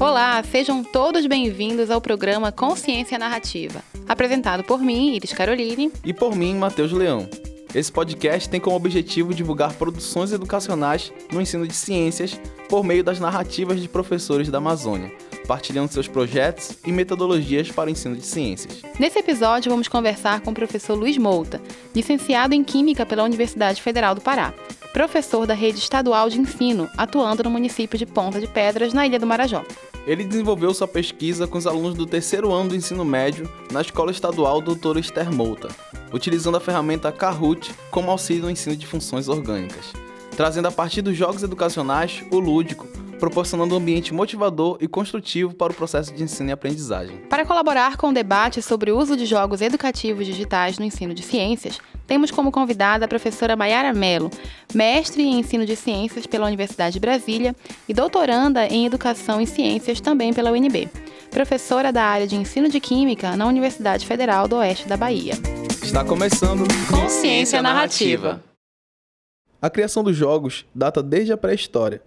Olá, sejam todos bem-vindos ao programa Consciência Narrativa, apresentado por mim, Iris Caroline, E por mim, Matheus Leão. Esse podcast tem como objetivo divulgar produções educacionais no ensino de ciências por meio das narrativas de professores da Amazônia, partilhando seus projetos e metodologias para o ensino de ciências. Nesse episódio, vamos conversar com o professor Luiz Mouta, licenciado em Química pela Universidade Federal do Pará, professor da rede estadual de ensino, atuando no município de Ponta de Pedras, na Ilha do Marajó. Ele desenvolveu sua pesquisa com os alunos do terceiro ano do ensino médio na Escola Estadual Dr. Esther Mouta, utilizando a ferramenta Kahoot como auxílio no ensino de funções orgânicas, trazendo a partir dos jogos educacionais o lúdico, proporcionando um ambiente motivador e construtivo para o processo de ensino e aprendizagem. Para colaborar com o debate sobre o uso de jogos educativos digitais no ensino de ciências, temos como convidada a professora Mayara Mello, mestre em ensino de ciências pela Universidade de Brasília e doutoranda em educação em ciências também pela UNB. Professora da área de ensino de química na Universidade Federal do Oeste da Bahia. Está começando Consciência Narrativa. A criação dos jogos data desde a pré-história.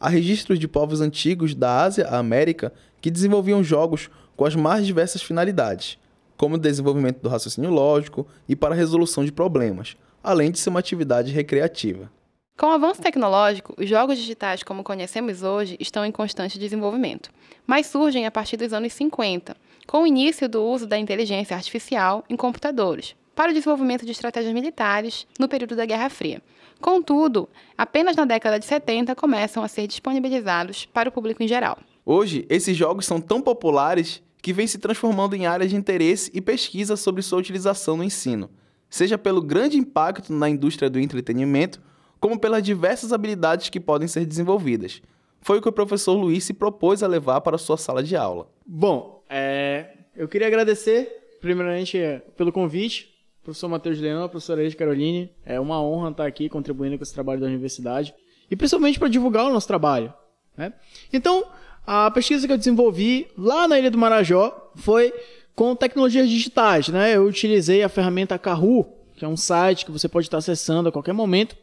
Há registros de povos antigos da Ásia à América que desenvolviam jogos com as mais diversas finalidades, como o desenvolvimento do raciocínio lógico e para a resolução de problemas, além de ser uma atividade recreativa. Com o avanço tecnológico, os jogos digitais como conhecemos hoje estão em constante desenvolvimento, mas surgem a partir dos anos 50, com o início do uso da inteligência artificial em computadores, para o desenvolvimento de estratégias militares no período da Guerra Fria. Contudo, apenas na década de 70 começam a ser disponibilizados para o público em geral. Hoje, esses jogos são tão populares que vêm se transformando em áreas de interesse e pesquisa sobre sua utilização no ensino, seja pelo grande impacto na indústria do entretenimento, como pelas diversas habilidades que podem ser desenvolvidas. Foi o que o professor Luiz se propôs a levar para a sua sala de aula. Bom, é, eu queria agradecer, primeiramente, pelo convite, professor Matheus Leão, professora Eide Caroline. É uma honra estar aqui contribuindo com esse trabalho da universidade e principalmente para divulgar o nosso trabalho. Né? Então, a pesquisa que eu desenvolvi lá na Ilha do Marajó foi com tecnologias digitais. Né? Eu utilizei a ferramenta Kahoot, que é um site que você pode estar acessando a qualquer momento.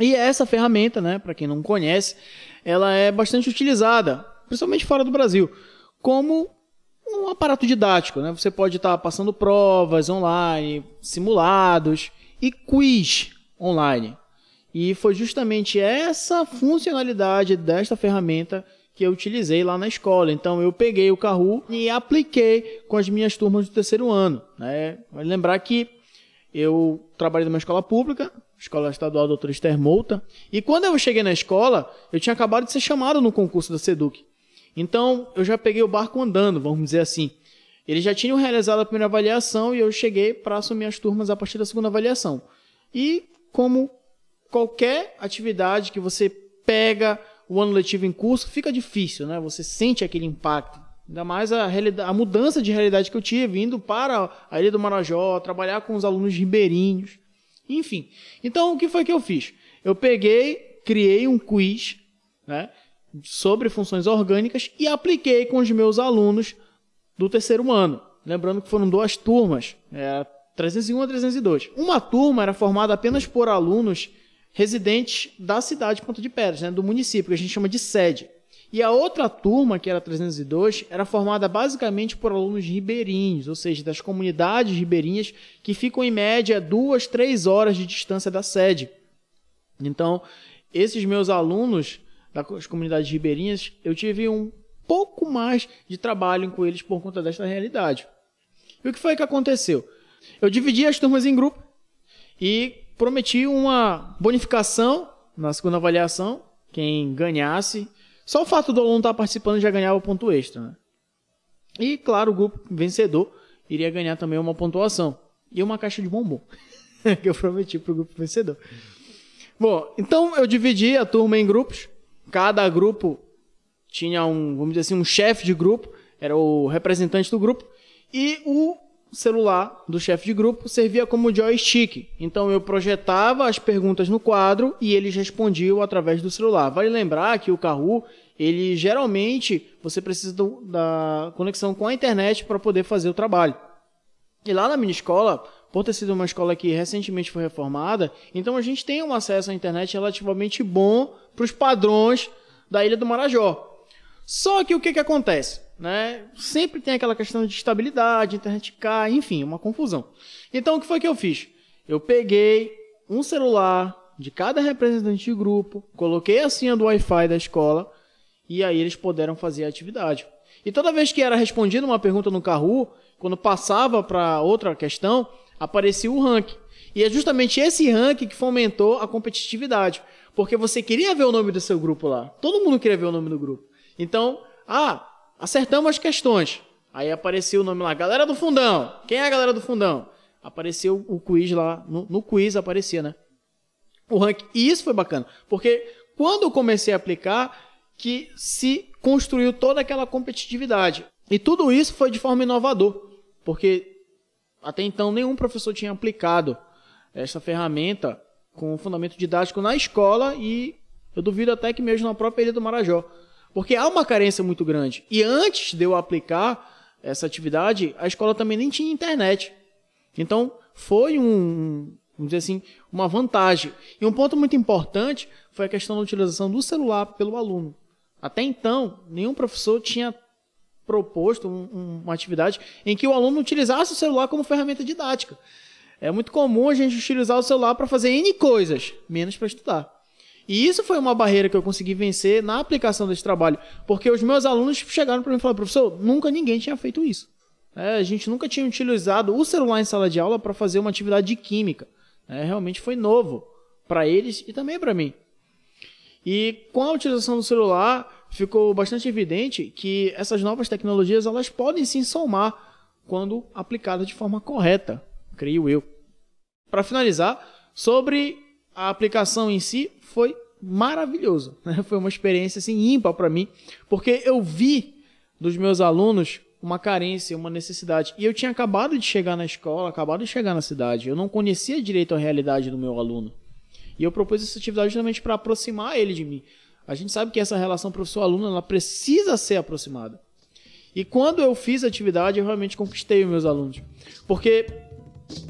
E essa ferramenta, né, para quem não conhece, ela é bastante utilizada, principalmente fora do Brasil, como um aparato didático. Né? Você pode estar passando provas online, simulados e quiz online. E foi justamente essa funcionalidade desta ferramenta que eu utilizei lá na escola. Então eu peguei o Kahoot e apliquei com as minhas turmas do terceiro ano. Né? Vale lembrar que eu trabalhei numa escola pública, Escola Estadual Doutor Esther Mouta, e quando eu cheguei na escola, eu tinha acabado de ser chamado no concurso da SEDUC. Então eu já peguei o barco andando, vamos dizer assim. Eles já tinham realizado a primeira avaliação e eu cheguei para assumir as turmas a partir da segunda avaliação. E como qualquer atividade que você pega o ano letivo em curso, fica difícil, né? Você sente aquele impacto. Ainda mais a, a mudança de realidade que eu tive, indo para a Ilha do Marajó, trabalhar com os alunos ribeirinhos, enfim. Então, o que foi que eu fiz? Eu peguei, criei um quiz né, sobre funções orgânicas e apliquei com os meus alunos do terceiro ano. Lembrando que foram duas turmas, é, 301 a 302. Uma turma era formada apenas por alunos residentes da cidade de Ponta de Pedras, né, do município, que a gente chama de sede. E a outra turma, que era 302, era formada basicamente por alunos ribeirinhos, ou seja, das comunidades ribeirinhas que ficam em média duas, três horas de distância da sede. Então, esses meus alunos das comunidades ribeirinhas, eu tive um pouco mais de trabalho com eles por conta desta realidade. E o que foi que aconteceu? Eu dividi as turmas em grupo e prometi uma bonificação na segunda avaliação. Quem ganhasse só o fato do aluno estar participando já ganhava ponto extra. Né? E, claro, o grupo vencedor iria ganhar também uma pontuação. E uma caixa de bombom. que eu prometi para o grupo vencedor. Bom, então eu dividi a turma em grupos. Cada grupo tinha um, vamos dizer assim, um chefe de grupo. Era o representante do grupo. E o celular do chefe de grupo servia como joystick. Então eu projetava as perguntas no quadro e eles respondiam através do celular. Vale lembrar que o Kahoot, ele geralmente você precisa do, da conexão com a internet para poder fazer o trabalho. E lá na minha escola, por ter sido uma escola que recentemente foi reformada, então a gente tem um acesso à internet relativamente bom para os padrões da Ilha do Marajó. Só que o que, que acontece? Né? Sempre tem aquela questão de estabilidade, internet cai, enfim, uma confusão. Então o que foi que eu fiz? Eu peguei um celular de cada representante de grupo, coloquei a senha do Wi-Fi da escola e aí eles puderam fazer a atividade. E toda vez que era respondida uma pergunta no Kahoot, quando passava para outra questão, aparecia o ranking. E é justamente esse ranking que fomentou a competitividade. Porque você queria ver o nome do seu grupo lá. Todo mundo queria ver o nome do grupo. Então, ah, acertamos as questões. Aí apareceu o nome lá, galera do fundão. Quem é a galera do fundão? Apareceu o quiz lá, no, no quiz aparecia, né? O ranking. E isso foi bacana. Porque quando eu comecei a aplicar, que se construiu toda aquela competitividade. E tudo isso foi de forma inovador, porque até então nenhum professor tinha aplicado essa ferramenta com fundamento didático na escola e eu duvido até que mesmo na própria Ilha do Marajó. Porque há uma carência muito grande. E antes de eu aplicar essa atividade, a escola também nem tinha internet. Então, foi um, vamos dizer assim, uma vantagem. E um ponto muito importante foi a questão da utilização do celular pelo aluno. Até então, nenhum professor tinha proposto um, um, uma atividade em que o aluno utilizasse o celular como ferramenta didática. É muito comum a gente utilizar o celular para fazer N coisas, menos para estudar. E isso foi uma barreira que eu consegui vencer na aplicação desse trabalho, porque os meus alunos chegaram para mim e falaram, professor, nunca ninguém tinha feito isso. É, a gente nunca tinha utilizado o celular em sala de aula para fazer uma atividade de química. É, realmente foi novo para eles e também para mim. E com a utilização do celular, ficou bastante evidente que essas novas tecnologias elas podem se somar quando aplicadas de forma correta, creio eu. Para finalizar, sobre a aplicação em si, foi maravilhoso. Né? Foi uma experiência assim, ímpar para mim, porque eu vi dos meus alunos uma carência, uma necessidade. E eu tinha acabado de chegar na escola, acabado de chegar na cidade. Eu não conhecia direito a realidade do meu aluno. E eu propus essa atividade justamente para aproximar ele de mim. A gente sabe que essa relação professor-aluno ela precisa ser aproximada. E quando eu fiz a atividade, eu realmente conquistei os meus alunos. Porque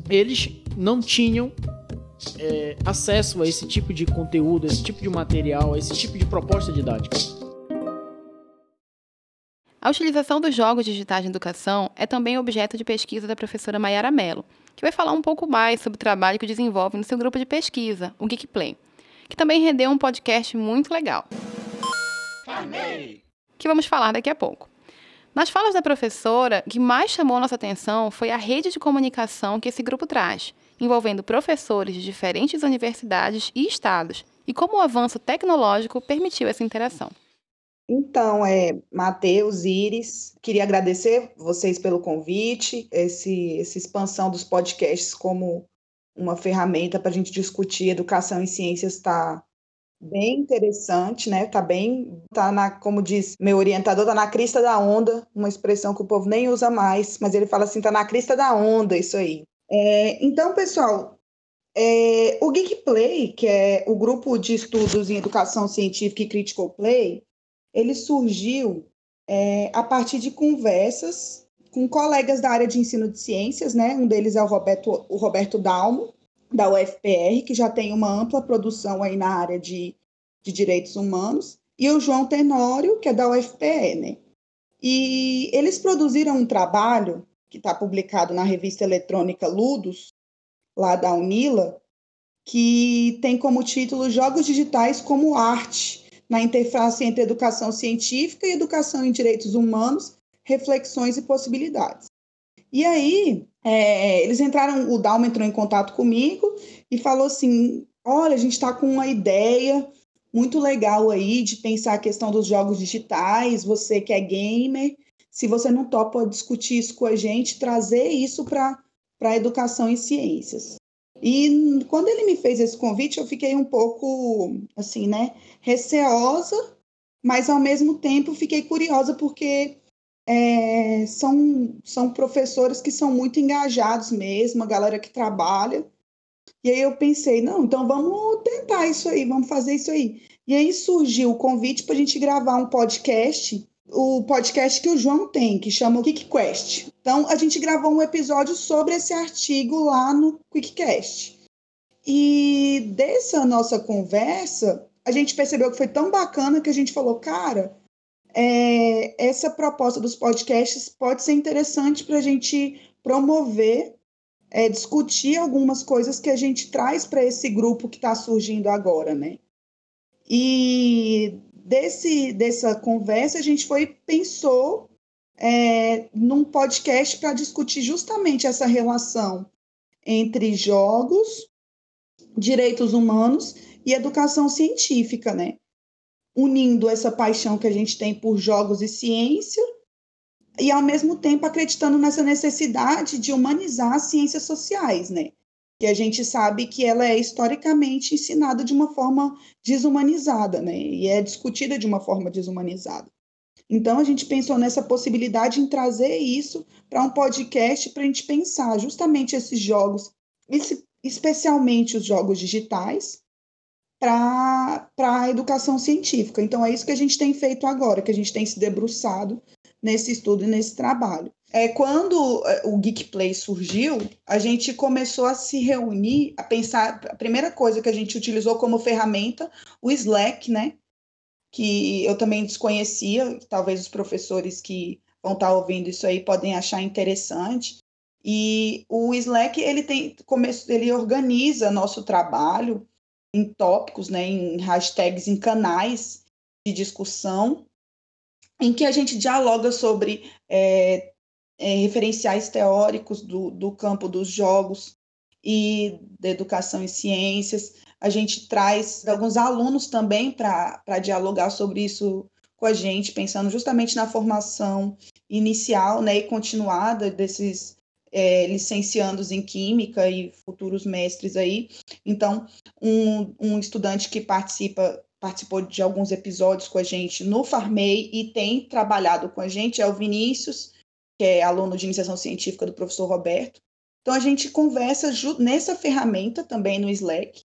eles não tinham é, acesso a esse tipo de conteúdo, a esse tipo de material, a esse tipo de proposta didática. A utilização dos jogos digitais na educação é também objeto de pesquisa da professora Mayara Mello, que vai falar um pouco mais sobre o trabalho que desenvolve no seu grupo de pesquisa, o Geekplay, que também rendeu um podcast muito legal. Que vamos falar daqui a pouco. Nas falas da professora, o que mais chamou nossa atenção foi a rede de comunicação que esse grupo traz, envolvendo professores de diferentes universidades e estados, e como o avanço tecnológico permitiu essa interação. Então, é, Matheus, Iris, queria agradecer vocês pelo convite, esse, essa expansão dos podcasts como uma ferramenta para a gente discutir educação e ciências está bem interessante, né? Tá bem, tá na, como diz meu orientador, tá na crista da onda, uma expressão que o povo nem usa mais, mas ele fala assim, tá na crista da onda, isso aí. É, então, pessoal, é, o Geek Play, que é o grupo de estudos em educação científica e critical play, ele surgiu é, a partir de conversas com colegas da área de ensino de ciências, né? Um deles é o Roberto, o Roberto Dalmo, da UFPR, que já tem uma ampla produção aí na área de, de direitos humanos, e o João Tenório, que é da UFPE, né? E eles produziram um trabalho que está publicado na revista eletrônica Ludus, lá da Unila, que tem como título Jogos Digitais como Arte, na interface entre educação científica e educação em direitos humanos, reflexões e possibilidades. E aí, é, eles entraram, o Dalma entrou em contato comigo e falou assim: olha, a gente está com uma ideia muito legal aí de pensar a questão dos jogos digitais, você que é gamer, se você não topa discutir isso com a gente, trazer isso para a educação em ciências. E quando ele me fez esse convite, eu fiquei um pouco, assim, né, receosa, mas ao mesmo tempo fiquei curiosa porque é, são, são professores que são muito engajados mesmo, a galera que trabalha. E aí eu pensei, não, então vamos tentar isso aí, vamos fazer isso aí. E aí surgiu o convite para a gente gravar um podcast o podcast que o João tem, que chama o QuickQuest. Então, a gente gravou um episódio sobre esse artigo lá no QuickCast. E dessa nossa conversa, a gente percebeu que foi tão bacana que a gente falou, cara, é, essa proposta dos podcasts pode ser interessante para a gente promover, é, discutir algumas coisas que a gente traz para esse grupo que está surgindo agora, né? E desse, dessa conversa, a gente foi pensou é, num podcast para discutir justamente essa relação entre jogos, direitos humanos e educação científica, né? Unindo essa paixão que a gente tem por jogos e ciência e ao mesmo tempo acreditando nessa necessidade de humanizar as ciências sociais, né? Que a gente sabe que ela é historicamente ensinada de uma forma desumanizada, né? E é discutida de uma forma desumanizada. Então a gente pensou nessa possibilidade em trazer isso para um podcast para a gente pensar justamente esses jogos, especialmente os jogos digitais, para a educação científica. Então, é isso que a gente tem feito agora, que a gente tem se debruçado nesse estudo e nesse trabalho. É, quando é, o Geek Play surgiu, a gente começou a se reunir, a pensar. A primeira coisa que a gente utilizou como ferramenta, o Slack, né? Que eu também desconhecia, talvez os professores que vão estar ouvindo isso aí podem achar interessante. E o Slack ele tem ele organiza nosso trabalho em tópicos, né, em hashtags, em canais de discussão, em que a gente dialoga sobre é, é, referenciais teóricos do, do campo dos jogos e da educação e ciências. A gente traz alguns alunos também para dialogar sobre isso com a gente, pensando justamente na formação inicial né, e continuada desses é, licenciandos em Química e futuros mestres aí. Então, um, um estudante que participa participou de alguns episódios com a gente no Farmei e tem trabalhado com a gente é o Vinícius, que é aluno de iniciação científica do professor Roberto. Então, a gente conversa nessa ferramenta também no Slack,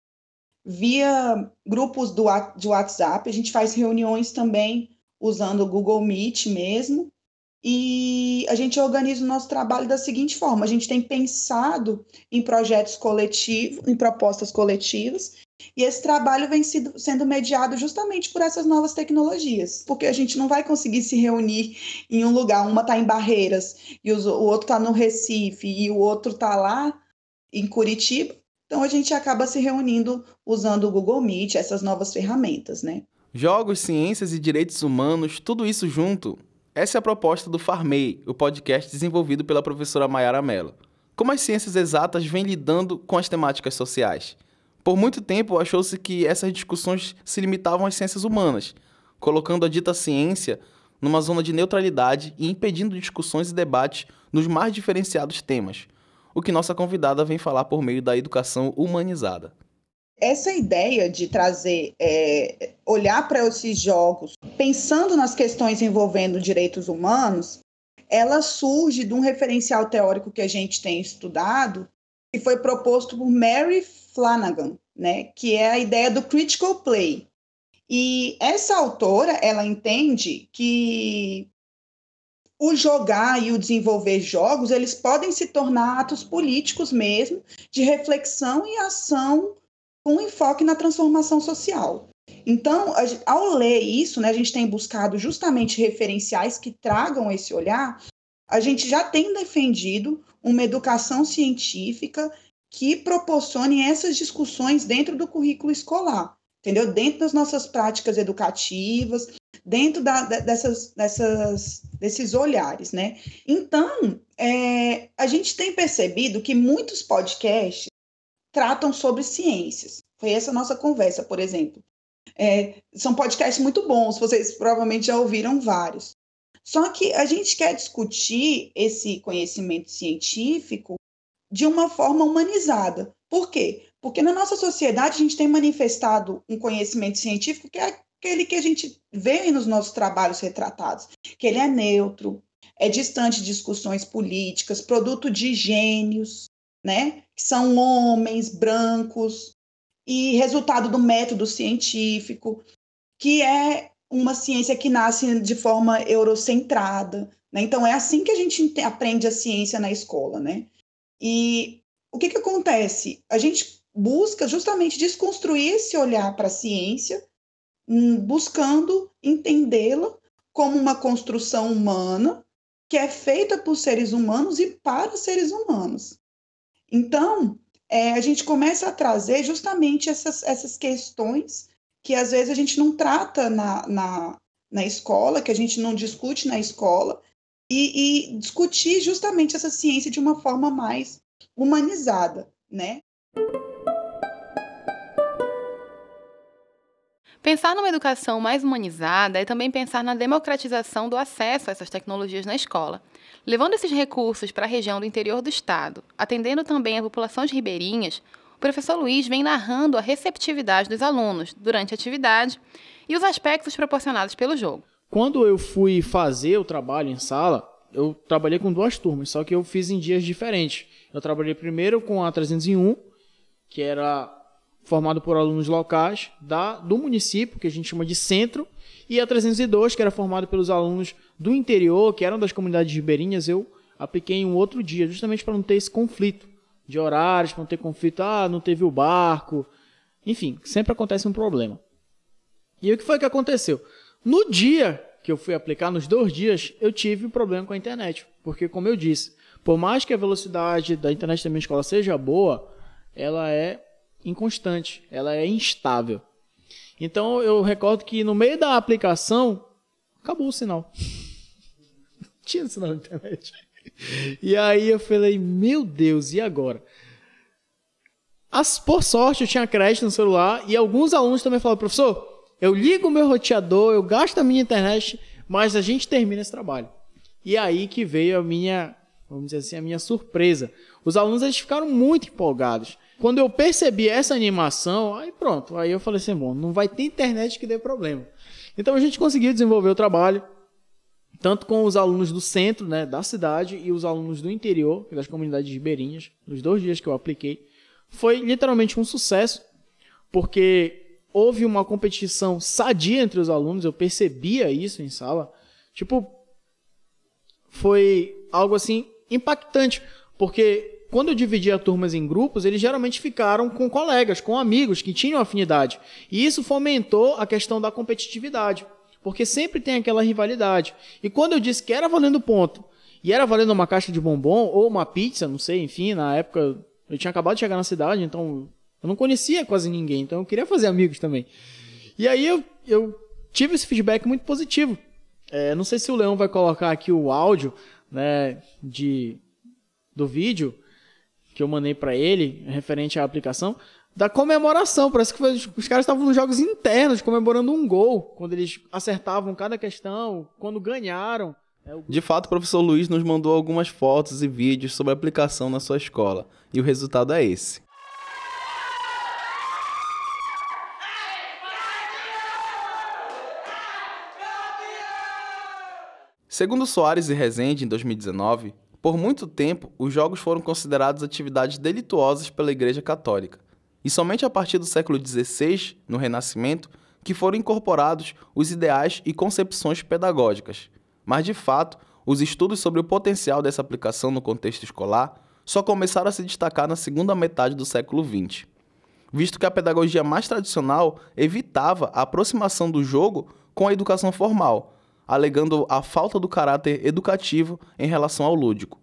via grupos do, de WhatsApp, a gente faz reuniões também usando o Google Meet mesmo, e a gente organiza o nosso trabalho da seguinte forma: a gente tem pensado em projetos coletivos, em propostas coletivas, e esse trabalho vem sido, sendo mediado justamente por essas novas tecnologias, porque a gente não vai conseguir se reunir em um lugar, uma está em Barreiras e o outro está no Recife e o outro está lá em Curitiba. Então a gente acaba se reunindo usando o Google Meet, essas novas ferramentas, né? Jogos, ciências e direitos humanos, tudo isso junto essa é a proposta do Farmei, o podcast desenvolvido pela professora Mayara Mello. Como as ciências exatas vêm lidando com as temáticas sociais? Por muito tempo achou-se que essas discussões se limitavam às ciências humanas, colocando a dita ciência numa zona de neutralidade e impedindo discussões e debates nos mais diferenciados temas, o que nossa convidada vem falar por meio da educação humanizada essa ideia de trazer, é, olhar para esses jogos, pensando nas questões envolvendo direitos humanos, ela surge de um referencial teórico que a gente tem estudado, que foi proposto por Mary Flanagan, né, que é a ideia do critical play. E essa autora, ela entende que o jogar e o desenvolver jogos, eles podem se tornar atos políticos mesmo, de reflexão e ação com enfoque na transformação social. Então, ao ler isso, né, a gente tem buscado justamente referenciais que tragam esse olhar. A gente já tem defendido uma educação científica que proporcione essas discussões dentro do currículo escolar, entendeu? Dentro das nossas práticas educativas, dentro da, dessas, dessas, desses olhares, né? Então, é, a gente tem percebido que muitos podcasts tratam sobre ciências. Foi essa a nossa conversa, por exemplo. É, são podcasts muito bons, vocês provavelmente já ouviram vários. Só que a gente quer discutir esse conhecimento científico de uma forma humanizada. Por quê? Porque na nossa sociedade a gente tem manifestado um conhecimento científico que é aquele que a gente vê nos nossos trabalhos retratados, que ele é neutro, é distante de discussões políticas, produto de gênios, né? Que são homens brancos e resultado do método científico, que é uma ciência que nasce de forma eurocentrada. Né? Então, é assim que a gente aprende a ciência na escola. Né? E o que, que acontece? A gente busca justamente desconstruir esse olhar para a ciência, hum, buscando entendê-la como uma construção humana que é feita por seres humanos e para seres humanos. Então, é, a gente começa a trazer justamente essas, essas questões que às vezes a gente não trata na, na, na escola, que a gente não discute na escola, e, e discutir justamente essa ciência de uma forma mais humanizada, né? Pensar numa educação mais humanizada é também pensar na democratização do acesso a essas tecnologias na escola, levando esses recursos para a região do interior do estado, atendendo também a populações ribeirinhas. O professor Luiz vem narrando a receptividade dos alunos durante a atividade e os aspectos proporcionados pelo jogo. Quando eu fui fazer o trabalho em sala, eu trabalhei com duas turmas, só que eu fiz em dias diferentes. Eu trabalhei primeiro com a 301, que era formado por alunos locais da, do município, que a gente chama de centro, e a 302, que era formado pelos alunos do interior, que eram das comunidades ribeirinhas, eu apliquei em um outro dia, justamente para não ter esse conflito de horários, para não ter conflito, ah, não teve o barco, enfim, sempre acontece um problema. E o que foi que aconteceu? No dia que eu fui aplicar, nos dois dias, eu tive um problema com a internet, porque como eu disse, por mais que a velocidade da internet da minha escola seja boa, ela é inconstante, ela é instável. Então eu recordo que no meio da aplicação acabou o sinal. Tinha sinal na internet. E aí eu falei, meu Deus, e agora? As, por sorte eu tinha crédito no celular e alguns alunos também falaram, professor, eu ligo o meu roteador, eu gasto a minha internet, mas a gente termina esse trabalho. E aí que veio a minha, vamos dizer assim, a minha surpresa. Os alunos eles ficaram muito empolgados. Quando eu percebi essa animação, aí pronto, aí eu falei assim, bom, não vai ter internet que dê problema. Então a gente conseguiu desenvolver o trabalho, tanto com os alunos do centro, né, da cidade, e os alunos do interior, das comunidades ribeirinhas, nos dois dias que eu apliquei. Foi literalmente um sucesso, porque houve uma competição sadia entre os alunos, eu percebia isso em sala. Tipo, foi algo assim impactante, porque quando eu dividia turmas em grupos, eles geralmente ficaram com colegas, com amigos que tinham afinidade. E isso fomentou a questão da competitividade, porque sempre tem aquela rivalidade. E quando eu disse que era valendo ponto, e era valendo uma caixa de bombom ou uma pizza, não sei, enfim, na época eu tinha acabado de chegar na cidade, então eu não conhecia quase ninguém, então eu queria fazer amigos também. E aí eu, eu tive esse feedback muito positivo. É, não sei se o Leão vai colocar aqui o áudio né, de, do vídeo, que eu mandei para ele, referente à aplicação, da comemoração. Parece que foi, os caras estavam nos jogos internos, comemorando um gol, quando eles acertavam cada questão, quando ganharam. É De fato, o professor Luiz nos mandou algumas fotos e vídeos sobre a aplicação na sua escola, e o resultado é esse. Segundo Soares e Rezende, em 2019, por muito tempo, os jogos foram considerados atividades delituosas pela Igreja Católica, e somente a partir do século XVI, no Renascimento, que foram incorporados os ideais e concepções pedagógicas. Mas, de fato, os estudos sobre o potencial dessa aplicação no contexto escolar só começaram a se destacar na segunda metade do século XX, visto que a pedagogia mais tradicional evitava a aproximação do jogo com a educação formal, alegando a falta do caráter educativo em relação ao lúdico.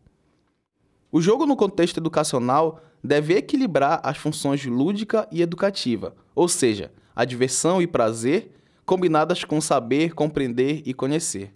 O jogo no contexto educacional deve equilibrar as funções lúdica e educativa, ou seja, a diversão e prazer combinadas com saber, compreender e conhecer.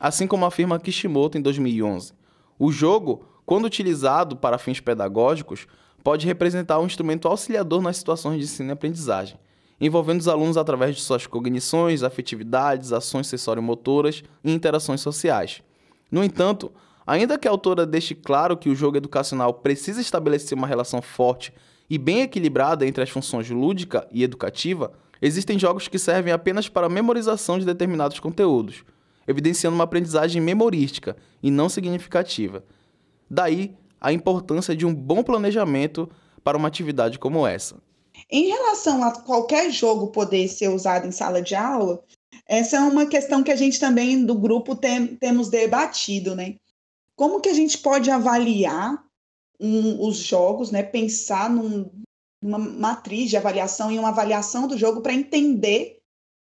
Assim como afirma Kishimoto em 2011, o jogo, quando utilizado para fins pedagógicos, pode representar um instrumento auxiliador nas situações de ensino e aprendizagem, envolvendo os alunos através de suas cognições, afetividades, ações sensório-motoras e interações sociais. No entanto, ainda que a autora deixe claro que o jogo educacional precisa estabelecer uma relação forte e bem equilibrada entre as funções lúdica e educativa, existem jogos que servem apenas para memorização de determinados conteúdos, evidenciando uma aprendizagem memorística e não significativa. Daí a importância de um bom planejamento para uma atividade como essa. Em relação a qualquer jogo poder ser usado em sala de aula, Essa é uma questão que a gente também do grupo tem, temos debatido, né? Como que a gente pode avaliar um, os jogos, né? Pensar num, numa matriz de avaliação e uma avaliação do jogo para entender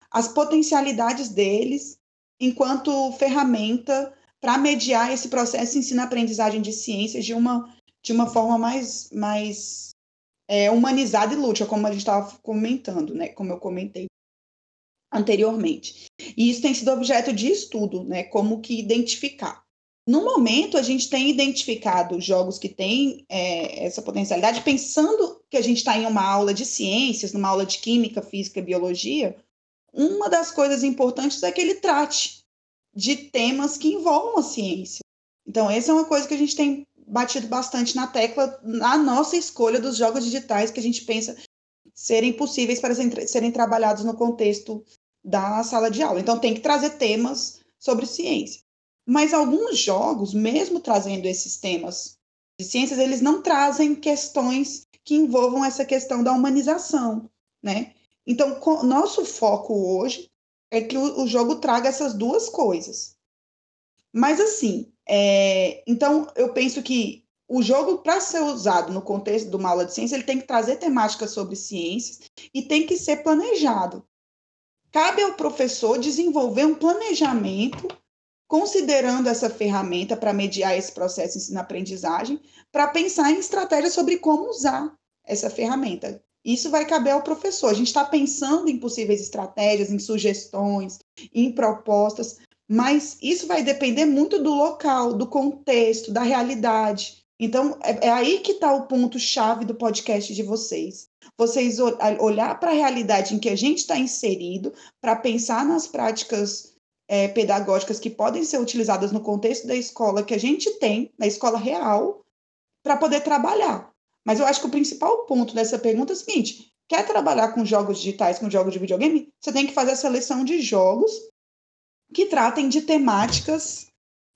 as potencialidades deles enquanto ferramenta para mediar esse processo de ensino-aprendizagem de ciências de uma, de uma forma mais, mais é, humanizada e lúdica, como a gente estava comentando, né? Como eu comentei anteriormente. E isso tem sido objeto de estudo, né? Como que identificar. No momento, a gente tem identificado jogos que têm é, essa potencialidade, pensando que a gente está em uma aula de ciências, numa aula de química, física e biologia, uma das coisas importantes é que ele trate de temas que envolvam a ciência. Então, essa é uma coisa que a gente tem batido bastante na tecla na nossa escolha dos jogos digitais que a gente pensa serem possíveis para serem trabalhados no contexto da sala de aula. Então, tem que trazer temas sobre ciência. Mas alguns jogos, mesmo trazendo esses temas de ciências, eles não trazem questões que envolvam essa questão da humanização, né? Então, nosso foco hoje é que o, o, jogo traga essas duas coisas. Mas assim, é, então eu penso que o jogo, para ser usado no contexto de uma aula de ciência, ele tem que trazer temáticas sobre ciências e tem que ser planejado. Cabe ao professor desenvolver um planejamento considerando essa ferramenta para mediar esse processo ensino-aprendizagem, para pensar em estratégias sobre como usar essa ferramenta. Isso vai caber ao professor. A gente está pensando em possíveis estratégias, em sugestões, em propostas, mas isso vai depender muito do local, do contexto, da realidade. Então, é, é aí que está o ponto-chave do podcast de vocês. Vocês olhar para a realidade em que a gente está inserido, para pensar nas práticas é, pedagógicas que podem ser utilizadas no contexto da escola que a gente tem, na escola real, para poder trabalhar. Mas eu acho que o principal ponto dessa pergunta é o seguinte: quer trabalhar com jogos digitais, com jogos de videogame? Você tem que fazer a seleção de jogos que tratem de temáticas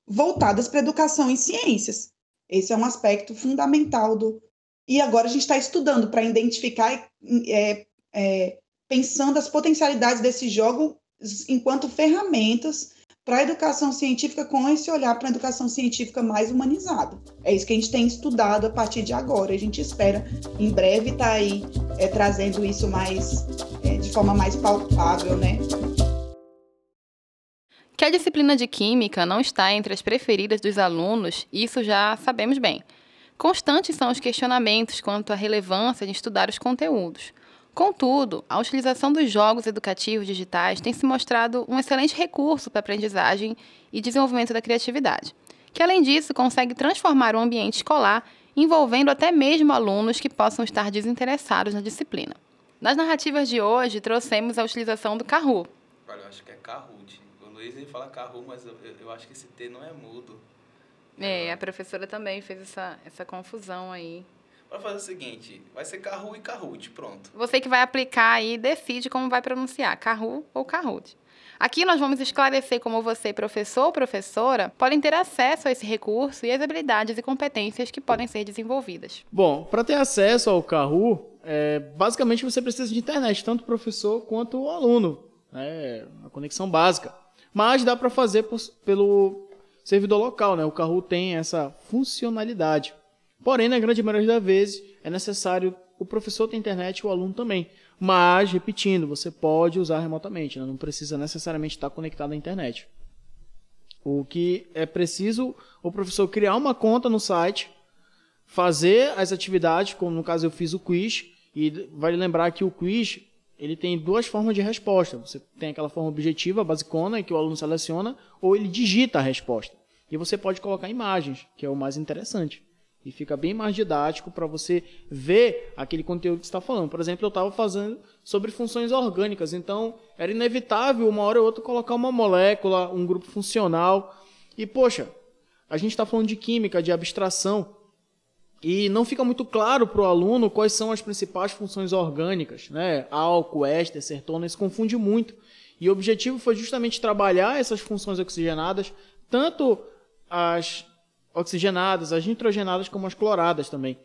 voltadas para educação em ciências. Esse é um aspecto fundamental do. E agora a gente está estudando para identificar, é, é, pensando as potencialidades desse jogo enquanto ferramentas para a educação científica com esse olhar para a educação científica mais humanizada. É isso que a gente tem estudado a partir de agora. A gente espera em breve estar tá aí é, trazendo isso mais é, de forma mais palpável, né? Que a disciplina de Química não está entre as preferidas dos alunos, isso já sabemos bem. Constantes são os questionamentos quanto à relevância de estudar os conteúdos. Contudo, a utilização dos jogos educativos digitais tem se mostrado um excelente recurso para a aprendizagem e desenvolvimento da criatividade, que além disso consegue transformar o ambiente escolar, envolvendo até mesmo alunos que possam estar desinteressados na disciplina. Nas narrativas de hoje, trouxemos a utilização do Kahoot. Olha, eu acho que é Kahoot. O Luiz ele fala Kahoot, mas eu, eu acho que esse T não é mudo. É, a professora também fez essa, essa confusão aí para fazer o seguinte, vai ser Kahoot e Kahoot, pronto. Você que vai aplicar aí decide como vai pronunciar, Kahoot ou Kahoot. Aqui nós vamos esclarecer como você, professor ou professora, podem ter acesso a esse recurso e as habilidades e competências que podem ser desenvolvidas. Bom, para ter acesso ao Kahoot, é, basicamente você precisa de internet, tanto o professor quanto o aluno. É a conexão básica. Mas dá para fazer por, pelo servidor local, né? O Kahoot tem essa funcionalidade. Porém, na grande maioria das vezes, é necessário o professor ter internet e o aluno também. Mas, repetindo, você pode usar remotamente, né? não precisa necessariamente estar conectado à internet. O que é preciso o professor criar uma conta no site, fazer as atividades, como no caso eu fiz o quiz, e vale lembrar que o quiz ele tem duas formas de resposta. Você tem aquela forma objetiva, basicona, que o aluno seleciona, ou ele digita a resposta. E você pode colocar imagens, que é o mais interessante. E fica bem mais didático para você ver aquele conteúdo que está falando. Por exemplo, eu estava fazendo sobre funções orgânicas, então era inevitável uma hora ou outra colocar uma molécula, um grupo funcional. E poxa, a gente está falando de química, de abstração, e não fica muito claro para o aluno quais são as principais funções orgânicas, né? Álcool, éster, cetona, isso confunde muito. E o objetivo foi justamente trabalhar essas funções oxigenadas, tanto as oxigenadas, as nitrogenadas como as cloradas também.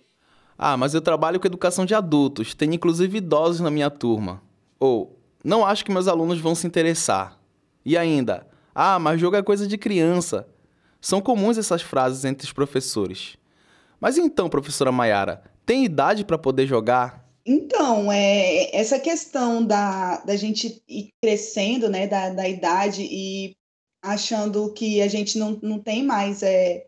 Ah, mas eu trabalho com educação de adultos, tenho inclusive idosos na minha turma. Ou, não acho que meus alunos vão se interessar. E ainda, ah, mas jogo é coisa de criança. São comuns essas frases entre os professores. Mas então, professora Maiara, tem idade para poder jogar? Então, é, essa questão da, da gente ir crescendo, né, da, da idade e achando que a gente não, não tem mais, é,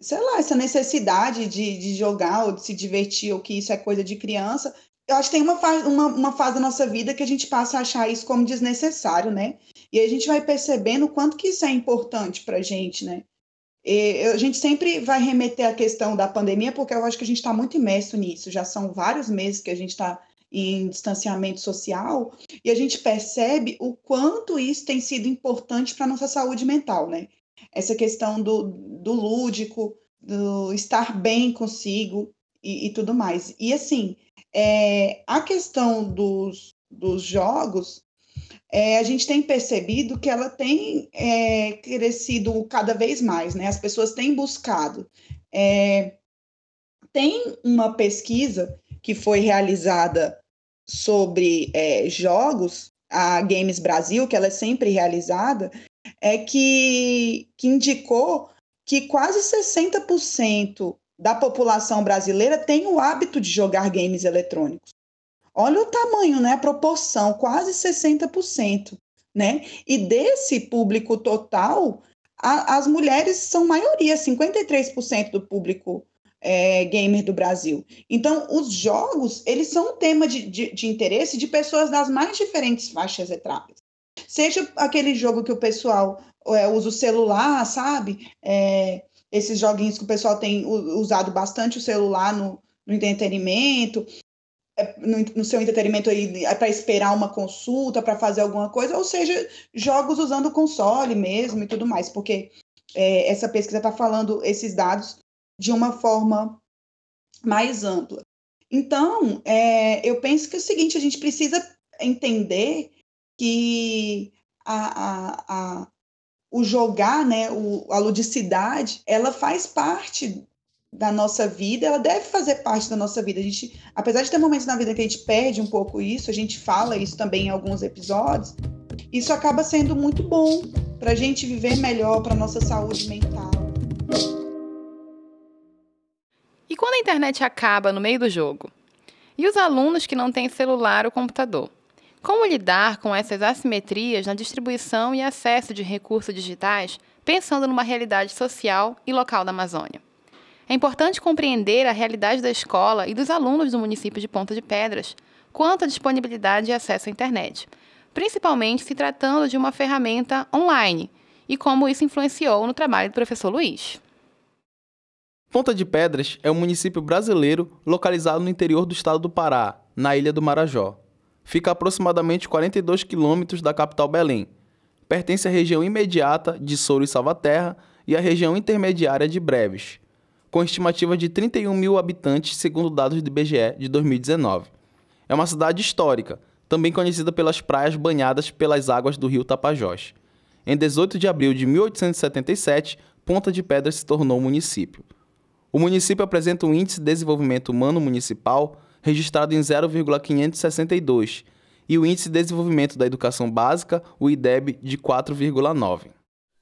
sei lá, essa necessidade de, de jogar ou de se divertir, ou que isso é coisa de criança. Eu acho que tem uma fase, uma, uma fase da nossa vida que a gente passa a achar isso como desnecessário, né? E a gente vai percebendo o quanto que isso é importante para a gente, né? E a gente sempre vai remeter à questão da pandemia, porque eu acho que a gente está muito imerso nisso. Já são vários meses que a gente está em distanciamento social e a gente percebe o quanto isso tem sido importante para a nossa saúde mental, né? Essa questão do, do lúdico, do estar bem consigo e, e tudo mais. E assim, é, a questão dos, dos jogos, é, a gente tem percebido que ela tem é, crescido cada vez mais, né? As pessoas têm buscado. É, tem uma pesquisa que foi realizada sobre é, jogos, a Games Brasil, que ela é sempre realizada, é que, que indicou que quase 60% da população brasileira tem o hábito de jogar games eletrônicos. Olha o tamanho, né? A proporção, quase 60%, né? E desse público total, a, as mulheres são maioria, 53% do público é, gamer do Brasil. Então, os jogos, eles são um tema de, de, de interesse de pessoas das mais diferentes faixas etárias. Seja aquele jogo que o pessoal é, usa o celular, sabe? É, esses joguinhos que o pessoal tem usado bastante o celular no, no entretenimento, é, no, no, seu entretenimento aí é para esperar uma consulta, para fazer alguma coisa, ou seja, jogos usando console mesmo e tudo mais, porque é, essa pesquisa está falando esses dados de uma forma mais ampla. Então, é, eu penso que é o seguinte, a gente precisa entender que a, a, a, o jogar, né, o, a ludicidade, ela faz parte da nossa vida, ela deve fazer parte da nossa vida. A gente, apesar de ter momentos na vida que a gente perde um pouco isso, a gente fala isso também em alguns episódios, isso acaba sendo muito bom para a gente viver melhor, para nossa saúde mental. E quando a internet acaba no meio do jogo? E os alunos que não têm celular ou computador? Como lidar com essas assimetrias na distribuição e acesso de recursos digitais, pensando numa realidade social e local da Amazônia? É importante compreender a realidade da escola e dos alunos do município de Ponta de Pedras quanto à disponibilidade e acesso à internet, principalmente se tratando de uma ferramenta online e como isso influenciou no trabalho do professor Luiz. Ponta de Pedras é um município brasileiro localizado no interior do estado do Pará, na ilha do Marajó. Fica a aproximadamente 42 quilômetros da capital Belém. Pertence à região imediata de Souro e Salvaterra e à região intermediária de Breves, com estimativa de 31 mil habitantes, segundo dados do IBGE de 2019. É uma cidade histórica, também conhecida pelas praias banhadas pelas águas do rio Tapajós. Em 18 de abril de 1877, Ponta de Pedras se tornou município. O município apresenta um índice de desenvolvimento humano municipal registrado em 0,562 e o índice de desenvolvimento da educação básica, o IDEB, de 4,9.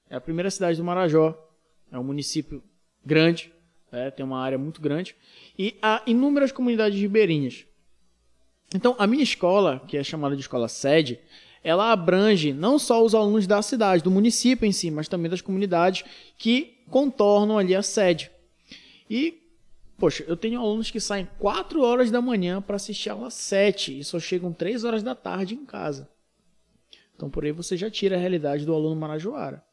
É a primeira cidade do Marajó. É um município grande, é, tem uma área muito grande, e há inúmeras comunidades ribeirinhas. Então, a minha escola, que é chamada de escola sede, ela abrange não só os alunos da cidade, do município em si, mas também das comunidades que contornam ali a sede. E, poxa, eu tenho alunos que saem 4 horas da manhã para assistir aula 7 e só chegam 3 horas da tarde em casa. Então, por aí você já tira a realidade do aluno marajoara.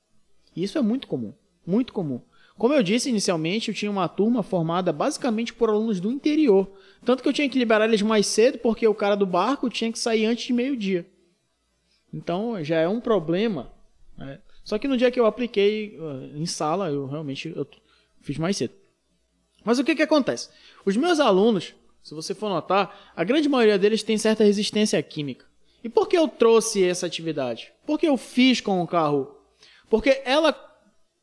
E isso é muito comum, muito comum. Como eu disse inicialmente, eu tinha uma turma formada basicamente por alunos do interior. Tanto que eu tinha que liberar eles mais cedo, porque o cara do barco tinha que sair antes de meio-dia. Então já é um problema. Né? Só que no dia que eu apliquei uh, em sala, eu realmente eu fiz mais cedo. Mas o que, que acontece? Os meus alunos, se você for notar, a grande maioria deles tem certa resistência química. E por que eu trouxe essa atividade? Por que eu fiz com o carro? Porque ela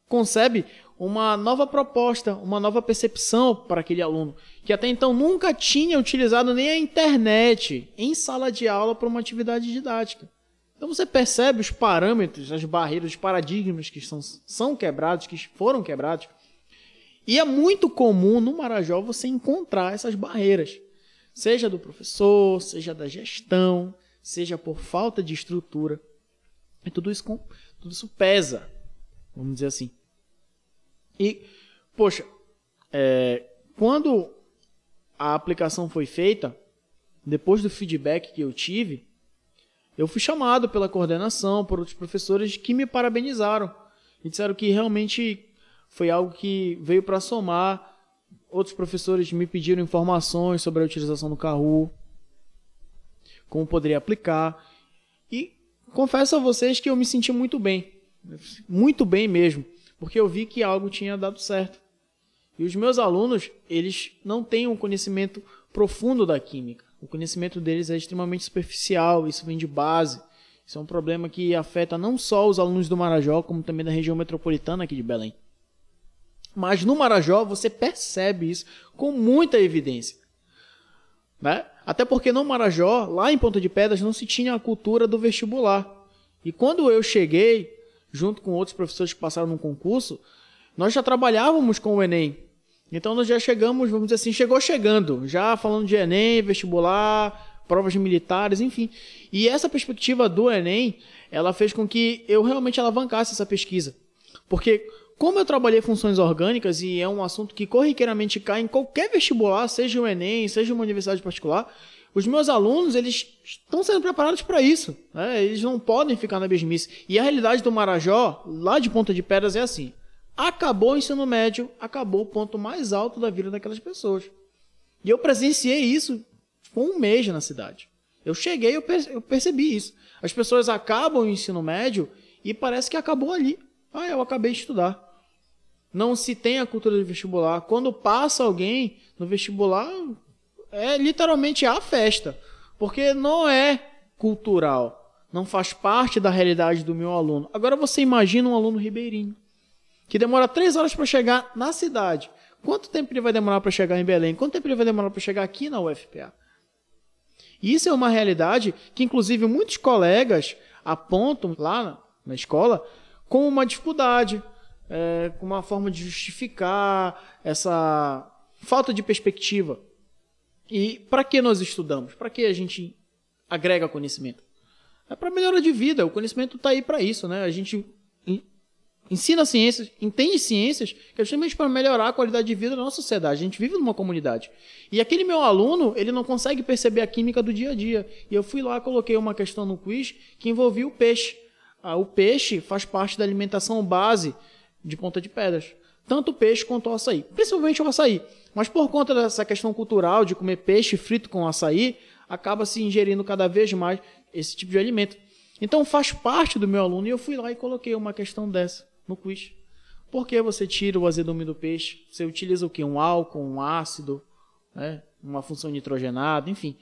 concebe uma nova proposta, uma nova percepção para aquele aluno, que até então nunca tinha utilizado nem a internet em sala de aula para uma atividade didática. Então você percebe os parâmetros, as barreiras, os paradigmas que são, são quebrados, que foram quebrados. E é muito comum no Marajó você encontrar essas barreiras, seja do professor, seja da gestão, seja por falta de estrutura. E tudo isso, tudo isso pesa, vamos dizer assim. E, poxa, é, quando a aplicação foi feita, depois do feedback que eu tive, eu fui chamado pela coordenação, por outros professores que me parabenizaram e disseram que realmente foi algo que veio para somar. Outros professores me pediram informações sobre a utilização do Kahoot, como poderia aplicar. E confesso a vocês que eu me senti muito bem, muito bem mesmo, porque eu vi que algo tinha dado certo. E os meus alunos, eles não têm um conhecimento profundo da química. O conhecimento deles é extremamente superficial, isso vem de base. Isso é um problema que afeta não só os alunos do Marajó, como também da região metropolitana aqui de Belém. Mas no Marajó você percebe isso com muita evidência. Né? Até porque no Marajó, lá em Ponta de Pedras, não se tinha a cultura do vestibular. E quando eu cheguei, junto com outros professores que passaram no concurso, nós já trabalhávamos com o Enem. Então nós já chegamos, vamos dizer assim, chegou chegando, já falando de Enem, vestibular, provas militares, enfim. E essa perspectiva do Enem, ela fez com que eu realmente alavancasse essa pesquisa. Porque como eu trabalhei funções orgânicas e é um assunto que corriqueiramente cai em qualquer vestibular, seja o Enem, seja uma universidade particular, os meus alunos eles estão sendo preparados para isso. Né? Eles não podem ficar na mesmice. E a realidade do Marajó, lá de Ponta de Pedras, é assim. Acabou o ensino médio, acabou o ponto mais alto da vida daquelas pessoas. E eu presenciei isso com um mês na cidade. Eu cheguei, eu, eu percebi isso. As pessoas acabam o ensino médio e parece que acabou ali. Ah, eu acabei de estudar. Não se tem a cultura do vestibular. Quando passa alguém no vestibular, é literalmente a festa. Porque não é cultural. Não faz parte da realidade do meu aluno. Agora você imagina um aluno ribeirinho que demora três horas para chegar na cidade. Quanto tempo ele vai demorar para chegar em Belém? Quanto tempo ele vai demorar para chegar aqui na UFPA? Isso é uma realidade que, inclusive, muitos colegas apontam lá na escola como uma dificuldade, é, como uma forma de justificar essa falta de perspectiva. E para que nós estudamos? Para que a gente agrega conhecimento? É para melhora de vida. O conhecimento está aí para isso, né? A gente ensina ciências, entende ciências, que é justamente para melhorar a qualidade de vida da nossa sociedade. A gente vive numa comunidade. E aquele meu aluno, ele não consegue perceber a química do dia a dia. E eu fui lá, coloquei uma questão no quiz que envolvia o peixe. Ah, o peixe faz parte da alimentação base de Ponta de Pedras. Tanto peixe quanto o açaí. Principalmente o açaí. Mas por conta dessa questão cultural de comer peixe frito com açaí, acaba se ingerindo cada vez mais esse tipo de alimento. Então faz parte do meu aluno e eu fui lá e coloquei uma questão dessa no quiz. Por que você tira o azedume do peixe? Você utiliza o que? Um álcool, um ácido, né? uma função nitrogenada, enfim.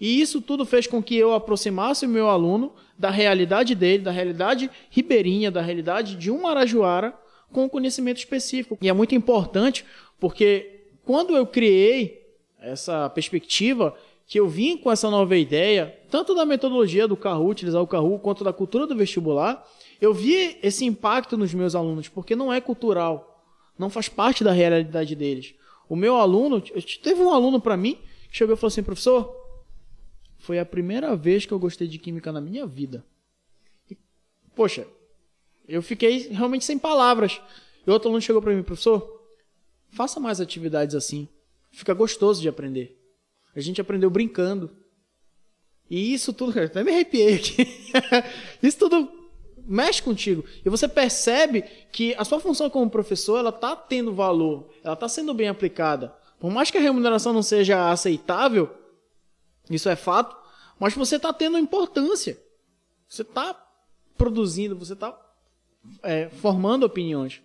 E isso tudo fez com que eu aproximasse o meu aluno da realidade dele, da realidade ribeirinha, da realidade de um marajoara com conhecimento específico. E é muito importante porque quando eu criei essa perspectiva, que eu vim com essa nova ideia, tanto da metodologia do Kahoot, utilizar o Kahoot, quanto da cultura do vestibular, eu vi esse impacto nos meus alunos, porque não é cultural, não faz parte da realidade deles. O meu aluno, teve um aluno para mim que chegou e falou assim: professor, foi a primeira vez que eu gostei de química na minha vida. E, poxa, eu fiquei realmente sem palavras. E outro aluno chegou para mim, professor, faça mais atividades assim. Fica gostoso de aprender. A gente aprendeu brincando. E isso tudo, até me arrepiei aqui. isso tudo mexe contigo. E você percebe que a sua função como professor, ela está tendo valor, ela está sendo bem aplicada. Por mais que a remuneração não seja aceitável, isso é fato, mas você está tendo importância. Você está produzindo, você está é, formando opiniões.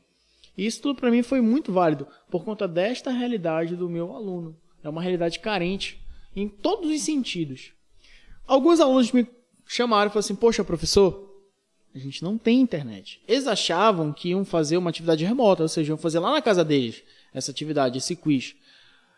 Isso tudo para mim foi muito válido por conta desta realidade do meu aluno. É uma realidade carente em todos os sentidos. Alguns alunos me chamaram e falaram assim: Poxa, professor, a gente não tem internet. Eles achavam que iam fazer uma atividade remota, ou seja, iam fazer lá na casa deles essa atividade, esse quiz.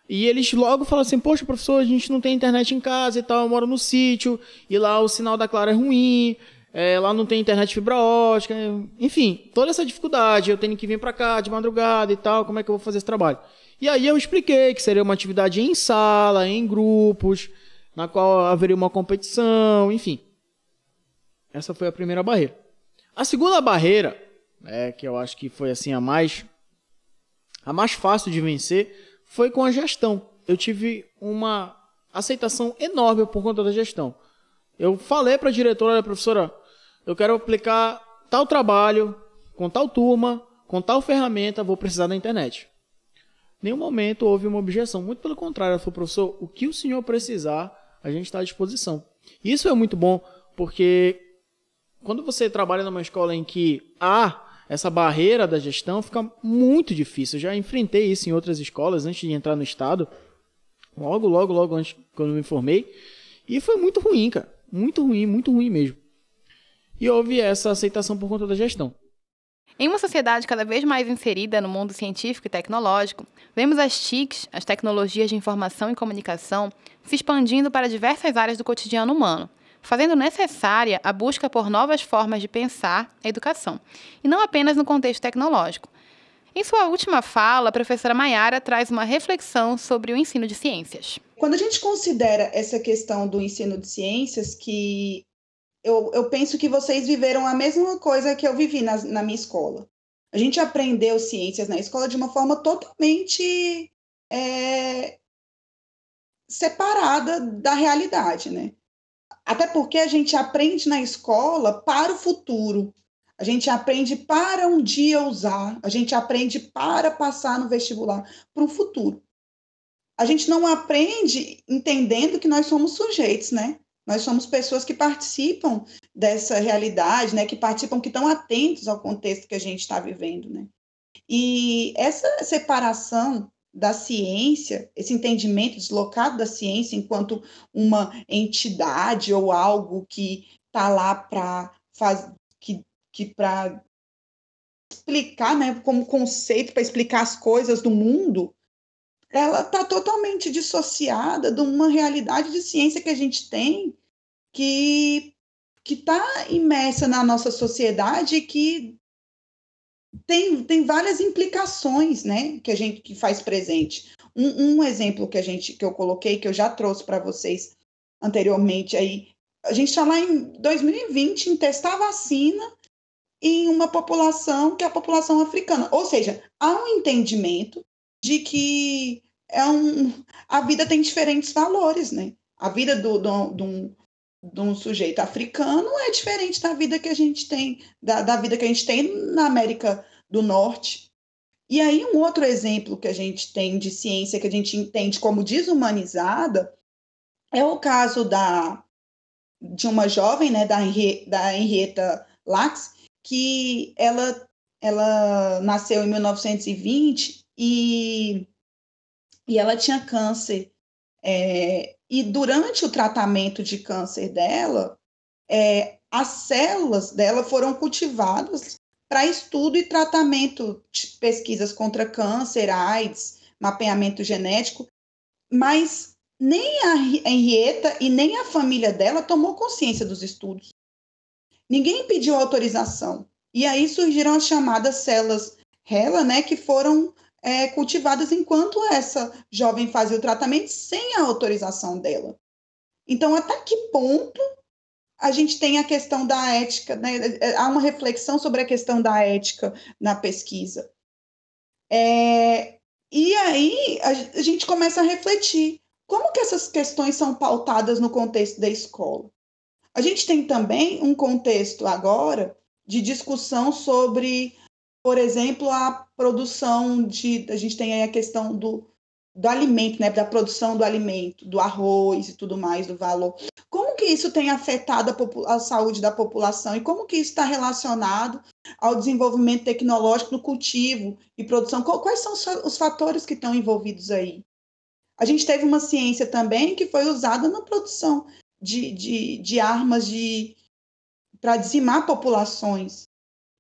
E eles logo falaram assim: Poxa, professor, a gente não tem internet em casa e tal, eu moro no sítio, e lá o sinal da Clara é ruim, é, lá não tem internet fibra ótica, enfim, toda essa dificuldade, eu tenho que vir para cá de madrugada e tal, como é que eu vou fazer esse trabalho? E aí eu expliquei que seria uma atividade em sala, em grupos, na qual haveria uma competição, enfim. Essa foi a primeira barreira. A segunda barreira, é, que eu acho que foi assim a mais a mais fácil de vencer, foi com a gestão. Eu tive uma aceitação enorme por conta da gestão. Eu falei para a diretora, olha, professora, eu quero aplicar tal trabalho com tal turma, com tal ferramenta, vou precisar da internet. Nenhum momento houve uma objeção. Muito pelo contrário, ela falou, professor, o que o senhor precisar, a gente está à disposição. Isso é muito bom, porque quando você trabalha numa escola em que há essa barreira da gestão, fica muito difícil. Eu já enfrentei isso em outras escolas antes de entrar no estado. Logo, logo, logo antes, quando me formei. E foi muito ruim, cara. Muito ruim, muito ruim mesmo. E houve essa aceitação por conta da gestão. Em uma sociedade cada vez mais inserida no mundo científico e tecnológico, vemos as TICs, as tecnologias de informação e comunicação, se expandindo para diversas áreas do cotidiano humano, fazendo necessária a busca por novas formas de pensar a educação, e não apenas no contexto tecnológico. Em sua última fala, a professora Maiara traz uma reflexão sobre o ensino de ciências. Quando a gente considera essa questão do ensino de ciências, que eu, eu penso que vocês viveram a mesma coisa que eu vivi na, na minha escola. A gente aprendeu ciências na escola de uma forma totalmente é, separada da realidade, né? Até porque a gente aprende na escola para o futuro. A gente aprende para um dia usar, a gente aprende para passar no vestibular para o futuro. A gente não aprende entendendo que nós somos sujeitos, né? Nós somos pessoas que participam dessa realidade, né? Que participam, que estão atentos ao contexto que a gente está vivendo, né? E essa separação da ciência, esse entendimento deslocado da ciência enquanto uma entidade ou algo que está lá para que, que para explicar, né, como conceito para explicar as coisas do mundo, ela está totalmente dissociada de uma realidade de ciência que a gente tem que que está imersa na nossa sociedade e que tem, tem várias implicações, né, que a gente que faz presente. Um, um exemplo que a gente que eu coloquei, que eu já trouxe para vocês anteriormente aí, a gente está lá em 2020 em testar vacina em uma população que é a população africana. Ou seja, há um entendimento de que é um, a vida tem diferentes valores, né? A vida do, do, do, de um sujeito africano é diferente da vida que a gente tem, da, da vida que a gente tem na América do Norte. E aí, um outro exemplo que a gente tem de ciência que a gente entende como desumanizada é o caso da, de uma jovem, né, da, da Henrietta Lacks, que ela, ela nasceu em 1920 e, e ela tinha câncer. É, e durante o tratamento de câncer dela, é, as células dela foram cultivadas para estudo e tratamento de pesquisas contra câncer, AIDS, mapeamento genético, mas nem a Henrietta e nem a família dela tomou consciência dos estudos. Ninguém pediu autorização. E aí surgiram as chamadas células HeLa, né, que foram é, cultivadas enquanto essa jovem fazia o tratamento sem a autorização dela. Então, até que ponto a gente tem a questão da ética, né? há uma reflexão sobre a questão da ética na pesquisa. É, e aí a gente começa a refletir como que essas questões são pautadas no contexto da escola. A gente tem também um contexto agora de discussão sobre por exemplo, a produção de. A gente tem aí a questão do, do alimento, né? Da produção do alimento, do arroz e tudo mais, do valor. Como que isso tem afetado a, a saúde da população e como que isso está relacionado ao desenvolvimento tecnológico no cultivo e produção? Quais são os fatores que estão envolvidos aí? A gente teve uma ciência também que foi usada na produção de, de, de armas de para dizimar populações.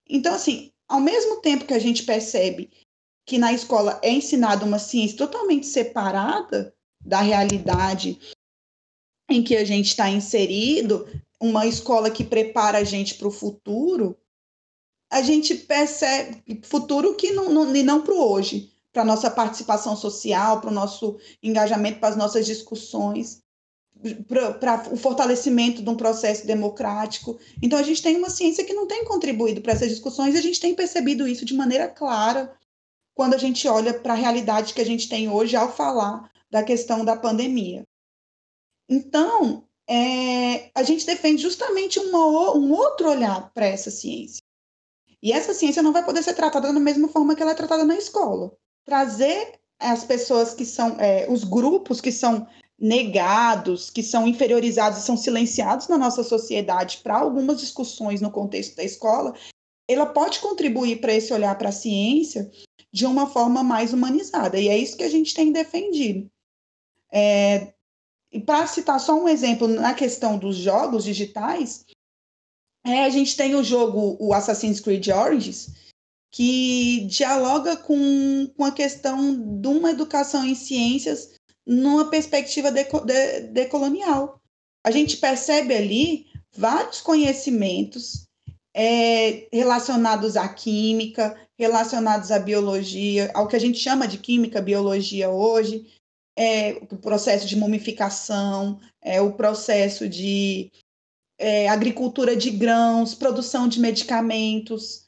Então, assim, ao mesmo tempo que a gente percebe que na escola é ensinada uma ciência totalmente separada da realidade em que a gente está inserido, uma escola que prepara a gente para o futuro, a gente percebe futuro que não, não, e não para o hoje, para nossa participação social, para o nosso engajamento, para as nossas discussões, para o fortalecimento de um processo democrático. Então, a gente tem uma ciência que não tem contribuído para essas discussões e a gente tem percebido isso de maneira clara quando a gente olha para a realidade que a gente tem hoje ao falar da questão da pandemia. Então, é, a gente defende justamente uma, um outro olhar para essa ciência. E essa ciência não vai poder ser tratada da mesma forma que ela é tratada na escola. Trazer as pessoas que são, é, os grupos que são negados, que são inferiorizados e são silenciados na nossa sociedade para algumas discussões no contexto da escola, ela pode contribuir para esse olhar para a ciência de uma forma mais humanizada. E é isso que a gente tem defendido. É, e para citar só um exemplo na questão dos jogos digitais, é, a gente tem o jogo o Assassin's Creed Origins, que dialoga com, com a questão de uma educação em ciências numa perspectiva decolonial. De, de a gente percebe ali vários conhecimentos é, relacionados à química, relacionados à biologia, ao que a gente chama de química, biologia hoje, é, o processo de mumificação, é, o processo de é, agricultura de grãos, produção de medicamentos,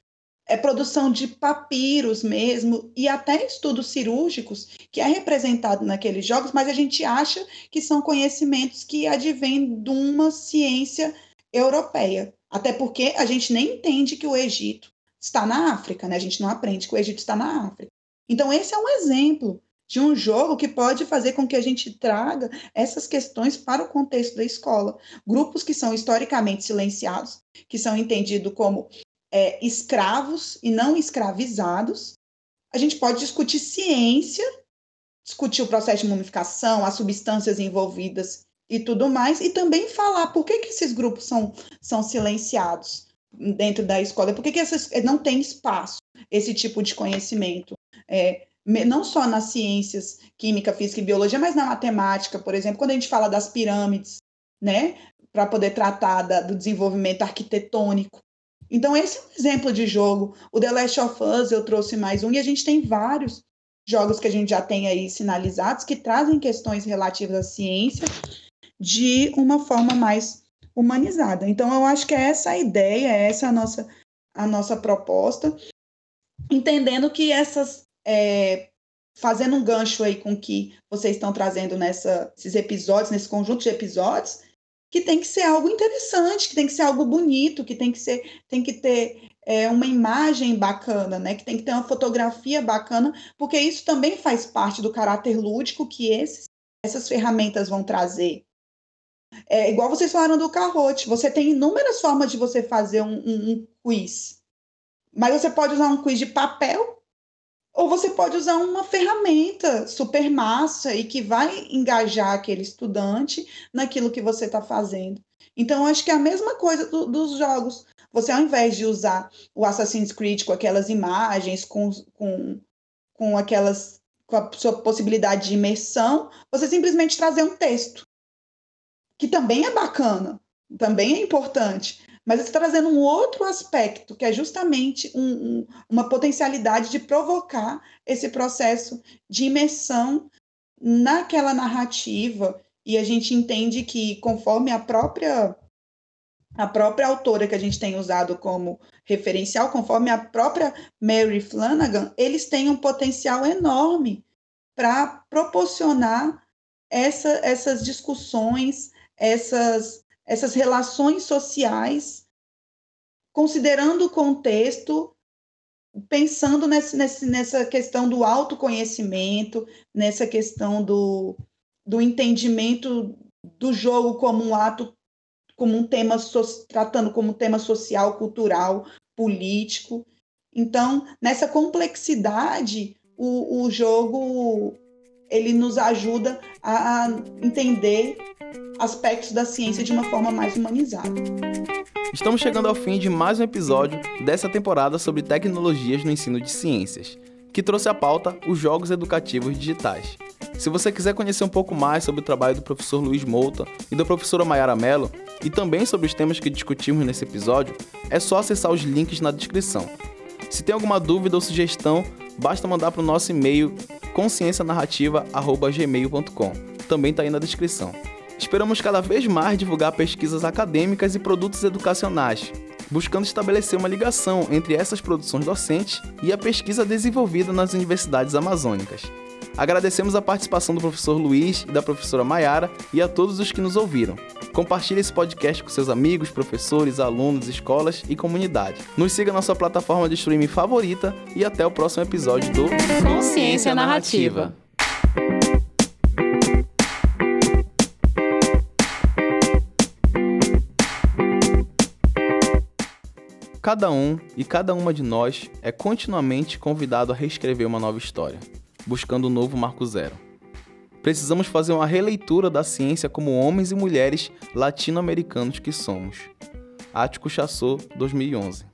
é, produção de papiros mesmo, e até estudos cirúrgicos, que é representado naqueles jogos, mas a gente acha que são conhecimentos que advêm de uma ciência europeia. Até porque a gente nem entende que o Egito está na África, né? A gente não aprende que o Egito está na África. Então, esse é um exemplo de um jogo que pode fazer com que a gente traga essas questões para o contexto da escola. Grupos que são historicamente silenciados, que são entendidos como é, escravos e não escravizados. A gente pode discutir ciência, discutir o processo de mumificação, as substâncias envolvidas e tudo mais, e também falar por que, que esses grupos são, são silenciados dentro da escola, por que, que essas, não tem espaço esse tipo de conhecimento. É, não só nas ciências, química, física e biologia, mas na matemática, por exemplo, quando a gente fala das pirâmides, né, para poder tratar da, do desenvolvimento arquitetônico. Então, esse é um exemplo de jogo. O The Last of Us, eu trouxe mais um, e a gente tem vários jogos que a gente já tem aí sinalizados que trazem questões relativas à ciência de uma forma mais humanizada. Então, eu acho que é essa a ideia, é essa a nossa, a nossa proposta, entendendo que essas é, fazendo um gancho aí com que vocês estão trazendo nesses episódios, nesse conjunto de episódios, que tem que ser algo interessante, que tem que ser algo bonito, que tem que ser, tem que ter é, uma imagem bacana, né? Que tem que ter uma fotografia bacana, porque isso também faz parte do caráter lúdico que esses, essas ferramentas vão trazer. É igual vocês falaram do carrote, você tem inúmeras formas de você fazer um, um, um quiz, mas você pode usar um quiz de papel ou você pode usar uma ferramenta super massa e que vai engajar aquele estudante naquilo que você está fazendo. Então, acho que é a mesma coisa do, dos jogos. Você, ao invés de usar o Assassin's Creed com aquelas imagens, com, com, com aquelas com a sua possibilidade de imersão, você simplesmente trazer um texto, que também é bacana, também é importante, mas está trazendo um outro aspecto, que é justamente um, um, uma potencialidade de provocar esse processo de imersão naquela narrativa. E a gente entende que, conforme a própria a própria autora que a gente tem usado como referencial, conforme a própria Mary Flanagan, eles têm um potencial enorme para proporcionar essa, essas discussões, essas essas relações sociais, considerando o contexto, pensando nesse, nesse, nessa questão do autoconhecimento, nessa questão do, do entendimento do jogo como um ato, como um tema, so, tratando como um tema social, cultural, político. Então, nessa complexidade, o, o jogo ele nos ajuda a entender aspectos da ciência de uma forma mais humanizada. Estamos chegando ao fim de mais um episódio dessa temporada sobre tecnologias no ensino de ciências, que trouxe à pauta os jogos educativos digitais. Se você quiser conhecer um pouco mais sobre o trabalho do professor Luiz Mouta e da professora Mayara Mello, e também sobre os temas que discutimos nesse episódio, é só acessar os links na descrição. Se tem alguma dúvida ou sugestão, basta mandar para o nosso e-mail consciencianarrativa.gmail.com. Também está aí na descrição. Esperamos cada vez mais divulgar pesquisas acadêmicas e produtos educacionais, buscando estabelecer uma ligação entre essas produções docentes e a pesquisa desenvolvida nas universidades amazônicas. Agradecemos a participação do professor Luiz e da professora Maiara e a todos os que nos ouviram. Compartilhe esse podcast com seus amigos, professores, alunos, escolas e comunidade. Nos siga na sua plataforma de streaming favorita e até o próximo episódio do Consciência Narrativa. Cada um e cada uma de nós é continuamente convidado a reescrever uma nova história, buscando um novo marco zero. Precisamos fazer uma releitura da ciência como homens e mulheres latino-americanos que somos. Ático Chassot, 2011